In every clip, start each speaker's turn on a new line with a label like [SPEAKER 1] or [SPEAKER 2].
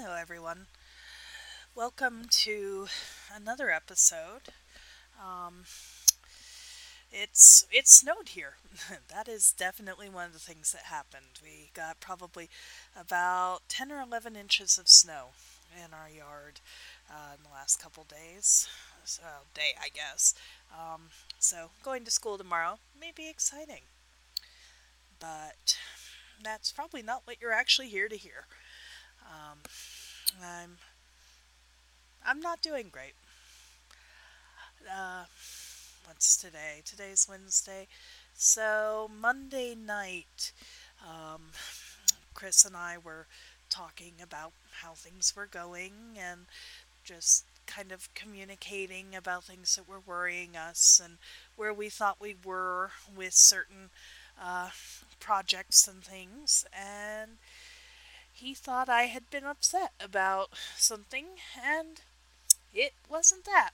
[SPEAKER 1] Hello, everyone. Welcome to another episode. Um, it's it snowed here. that is definitely one of the things that happened. We got probably about ten or eleven inches of snow in our yard uh, in the last couple days. So day, I guess. Um, so going to school tomorrow may be exciting, but that's probably not what you're actually here to hear. Um, I'm I'm not doing great. Uh, what's today? Today's Wednesday. So Monday night, um, Chris and I were talking about how things were going and just kind of communicating about things that were worrying us and where we thought we were with certain uh, projects and things. And he thought I had been upset about something, and it wasn't that.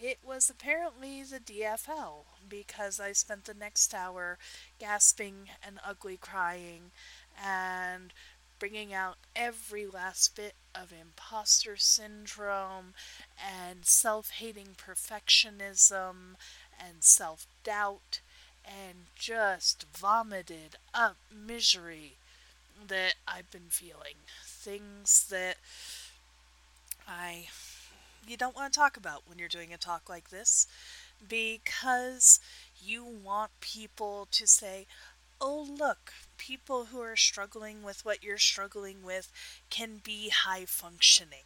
[SPEAKER 1] It was apparently the DFL because I spent the next hour gasping and ugly crying and bringing out every last bit of imposter syndrome and self hating perfectionism and self doubt and just vomited up misery that I've been feeling. Things that I you don't want to talk about when you're doing a talk like this because you want people to say, "Oh, look, people who are struggling with what you're struggling with can be high functioning.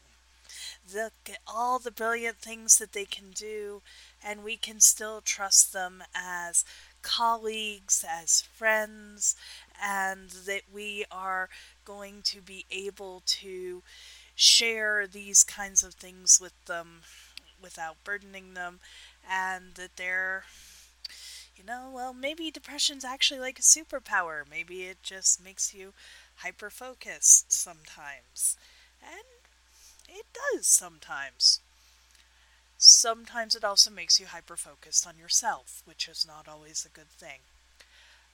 [SPEAKER 1] Look at all the brilliant things that they can do, and we can still trust them as colleagues, as friends, and that we are going to be able to share these kinds of things with them without burdening them, and that they're you know, well, maybe depression's actually like a superpower. Maybe it just makes you hyper focused sometimes. And it does sometimes. Sometimes it also makes you hyper focused on yourself, which is not always a good thing.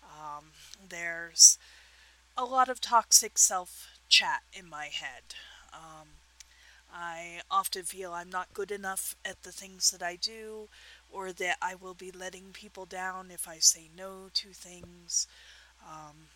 [SPEAKER 1] Um, there's a lot of toxic self chat in my head. Um, I often feel I'm not good enough at the things that I do, or that I will be letting people down if I say no to things. Um,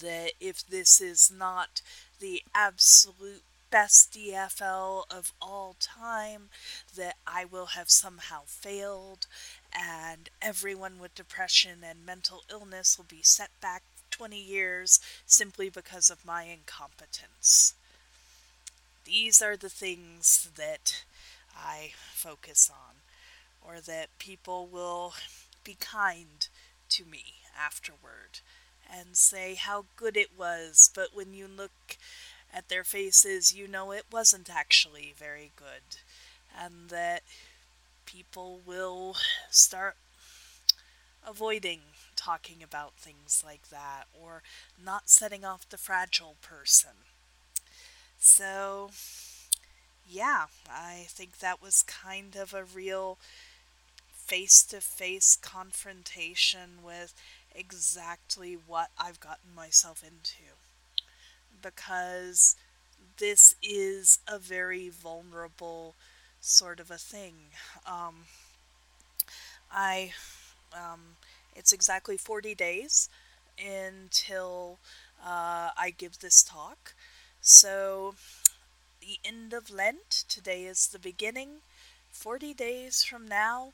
[SPEAKER 1] that if this is not the absolute best DFL of all time, that I will have somehow failed, and everyone with depression and mental illness will be set back 20 years simply because of my incompetence. These are the things that I focus on, or that people will be kind to me afterward and say how good it was, but when you look at their faces, you know it wasn't actually very good, and that people will start avoiding talking about things like that or not setting off the fragile person. So, yeah, I think that was kind of a real face to face confrontation with exactly what I've gotten myself into. Because this is a very vulnerable sort of a thing. Um, I, um, it's exactly 40 days until uh, I give this talk. So, the end of Lent, today is the beginning. 40 days from now,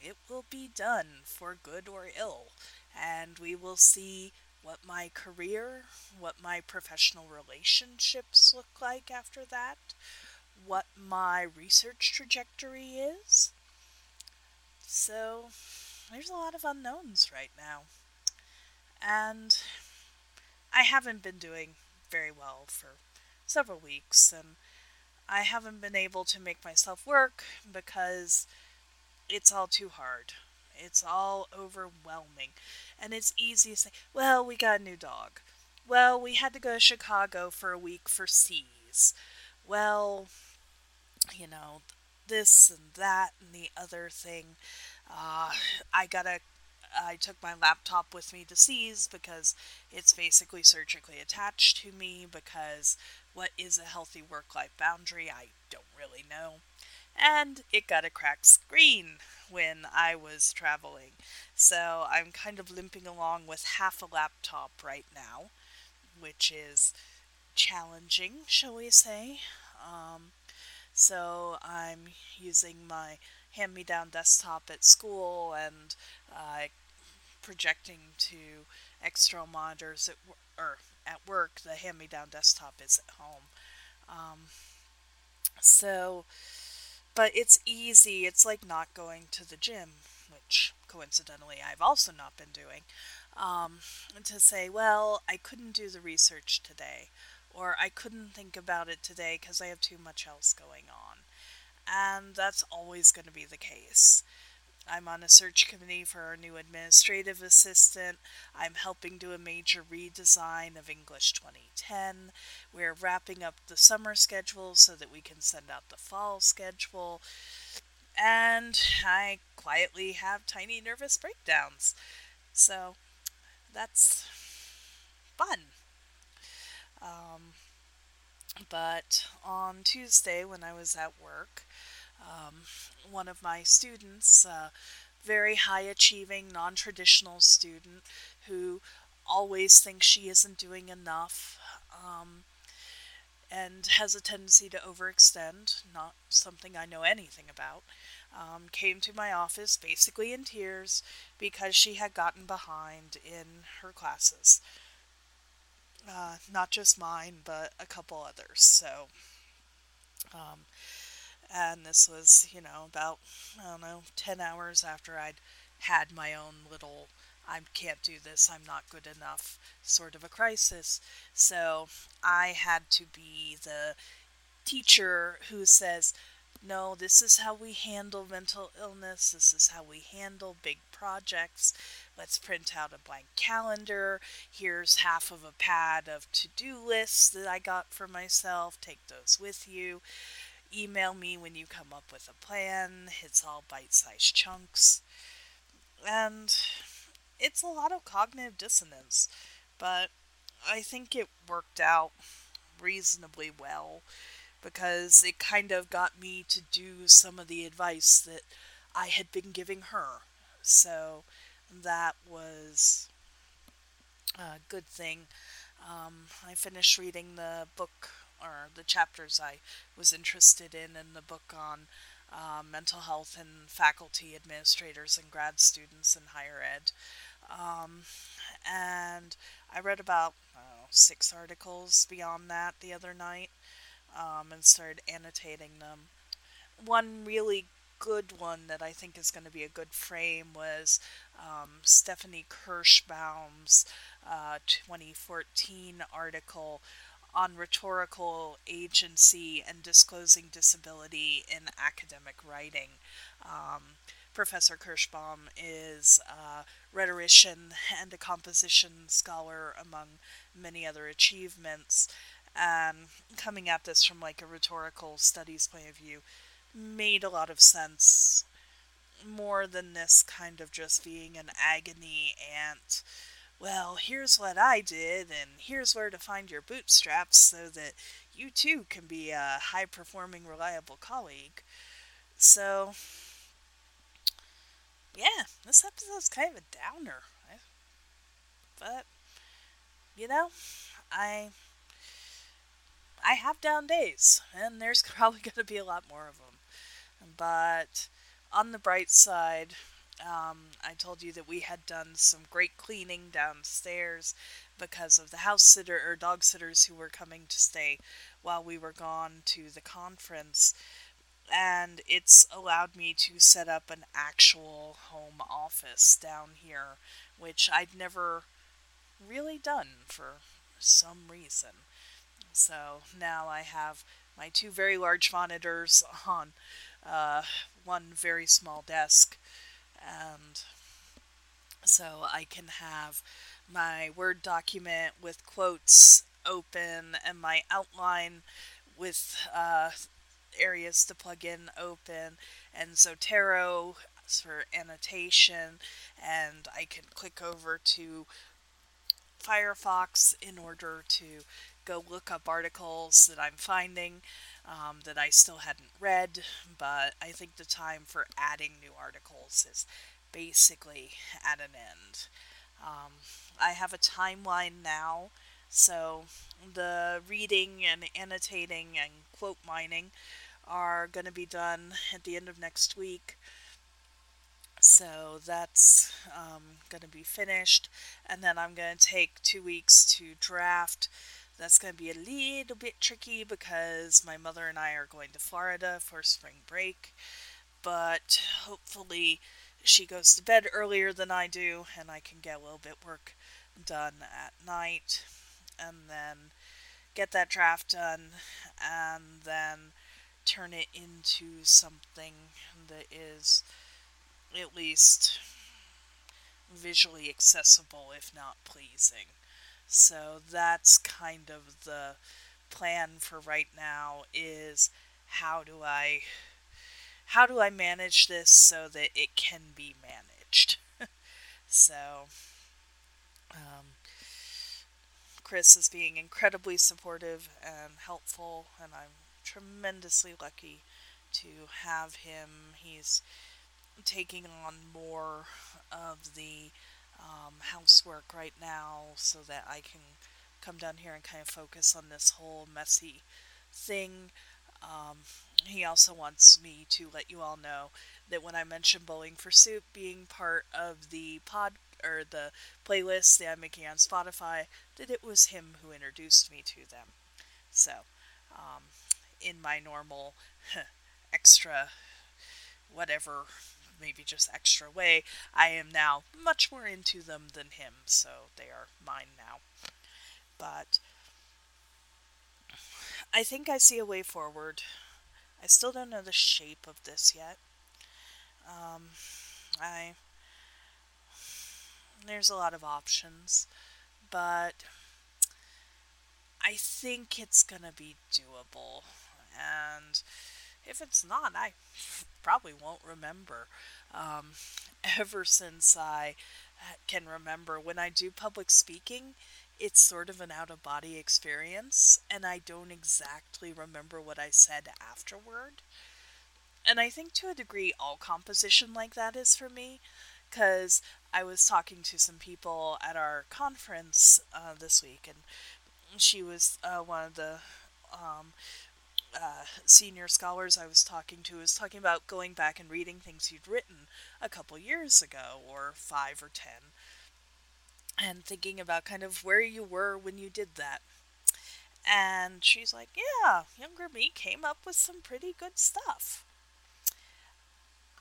[SPEAKER 1] it will be done for good or ill, and we will see what my career, what my professional relationships look like after that, what my research trajectory is. So, there's a lot of unknowns right now. And I haven't been doing very well for several weeks, and I haven't been able to make myself work because it's all too hard. It's all overwhelming. And it's easy to say, well, we got a new dog. Well, we had to go to Chicago for a week for C's. Well, you know, this and that and the other thing. Uh, I got a, I took my laptop with me to C's because it's basically surgically attached to me. Because what is a healthy work life boundary? I don't really know. And it got a cracked screen when I was traveling. So I'm kind of limping along with half a laptop right now, which is challenging, shall we say. Um, so I'm using my hand me down desktop at school and uh, projecting to external monitors at, or at work. The hand me down desktop is at home. Um, so, but it's easy. It's like not going to the gym, which coincidentally I've also not been doing. Um, to say, well, I couldn't do the research today, or I couldn't think about it today because I have too much else going on and that's always going to be the case. I'm on a search committee for our new administrative assistant. I'm helping do a major redesign of English 2010. We're wrapping up the summer schedule so that we can send out the fall schedule. And I quietly have tiny nervous breakdowns. So that's fun. Um, but on Tuesday, when I was at work, um, one of my students, uh, very high achieving, non traditional student who always thinks she isn't doing enough um, and has a tendency to overextend, not something I know anything about, um, came to my office basically in tears because she had gotten behind in her classes. Uh, not just mine, but a couple others. So, um, and this was, you know, about, I don't know, 10 hours after I'd had my own little, I can't do this, I'm not good enough sort of a crisis. So I had to be the teacher who says, no, this is how we handle mental illness. This is how we handle big projects. Let's print out a blank calendar. Here's half of a pad of to do lists that I got for myself. Take those with you. Email me when you come up with a plan. It's all bite sized chunks. And it's a lot of cognitive dissonance, but I think it worked out reasonably well because it kind of got me to do some of the advice that I had been giving her. So that was a good thing. Um, I finished reading the book or the chapters I was interested in in the book on uh, mental health and faculty administrators and grad students in higher ed. Um, and I read about six articles beyond that the other night um, and started annotating them. One really good one that I think is going to be a good frame was um, Stephanie Kerschbaum's uh, 2014 article on rhetorical agency and disclosing disability in academic writing. Um, Professor Kerschbaum is a rhetorician and a composition scholar among many other achievements and um, coming at this from like a rhetorical studies point of view made a lot of sense more than this kind of just being an agony ant well here's what i did and here's where to find your bootstraps so that you too can be a high performing reliable colleague so yeah this episode's kind of a downer but you know i I have down days, and there's probably going to be a lot more of them. But on the bright side, um, I told you that we had done some great cleaning downstairs because of the house sitter or dog sitters who were coming to stay while we were gone to the conference. And it's allowed me to set up an actual home office down here, which I'd never really done for some reason. So now I have my two very large monitors on uh, one very small desk, and so I can have my Word document with quotes open and my outline with uh, areas to plug in open. And Zotero for annotation, and I can click over to Firefox in order to go look up articles that I'm finding um, that I still hadn't read, but I think the time for adding new articles is basically at an end. Um, I have a timeline now, so the reading and annotating and quote mining are going to be done at the end of next week. So that's um, going to be finished, and then I'm going to take two weeks to draft. That's going to be a little bit tricky because my mother and I are going to Florida for spring break, but hopefully she goes to bed earlier than I do, and I can get a little bit work done at night, and then get that draft done, and then turn it into something that is at least visually accessible, if not pleasing. So that's kind of the plan for right now is how do I how do I manage this so that it can be managed? so, um, Chris is being incredibly supportive and helpful, and I'm tremendously lucky to have him. He's taking on more of the um, housework right now so that I can come down here and kind of focus on this whole messy thing. Um, he also wants me to let you all know that when I mentioned Bowling for Soup being part of the pod or the playlist that I'm making on Spotify, that it was him who introduced me to them. So, um, in my normal extra, whatever, maybe just extra way, I am now much more into them than him, so they are mine now. But I think I see a way forward. I still don't know the shape of this yet. Um, I there's a lot of options, but I think it's gonna be doable. And if it's not, I probably won't remember. Um, ever since I can remember, when I do public speaking, it's sort of an out of body experience, and I don't exactly remember what I said afterward. And I think to a degree, all composition like that is for me, because I was talking to some people at our conference uh, this week, and she was uh, one of the um, uh, senior scholars I was talking to was talking about going back and reading things he'd written a couple years ago, or five or ten, and thinking about kind of where you were when you did that. And she's like, Yeah, younger me came up with some pretty good stuff.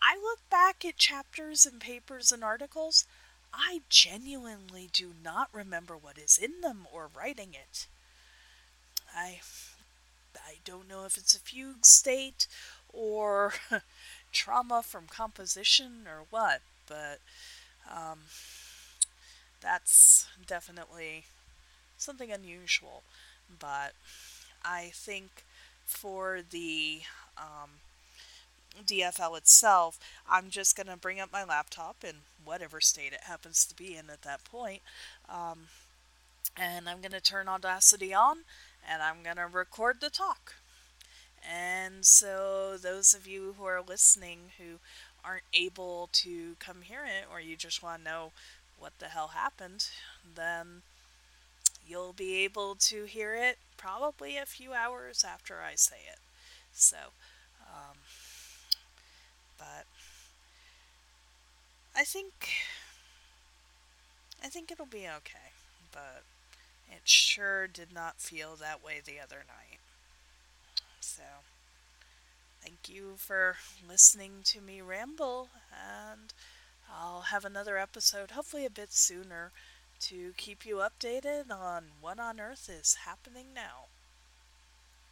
[SPEAKER 1] I look back at chapters and papers and articles, I genuinely do not remember what is in them or writing it. I I don't know if it's a fugue state or trauma from composition or what, but um, that's definitely something unusual. But I think for the um, DFL itself, I'm just going to bring up my laptop in whatever state it happens to be in at that point. Um, and I'm going to turn Audacity on and I'm going to record the talk. And so, those of you who are listening who aren't able to come hear it, or you just want to know what the hell happened, then you'll be able to hear it probably a few hours after I say it. So, um, but I think I think it'll be okay. But it sure did not feel that way the other night. So, thank you for listening to me ramble, and I'll have another episode, hopefully a bit sooner, to keep you updated on what on earth is happening now.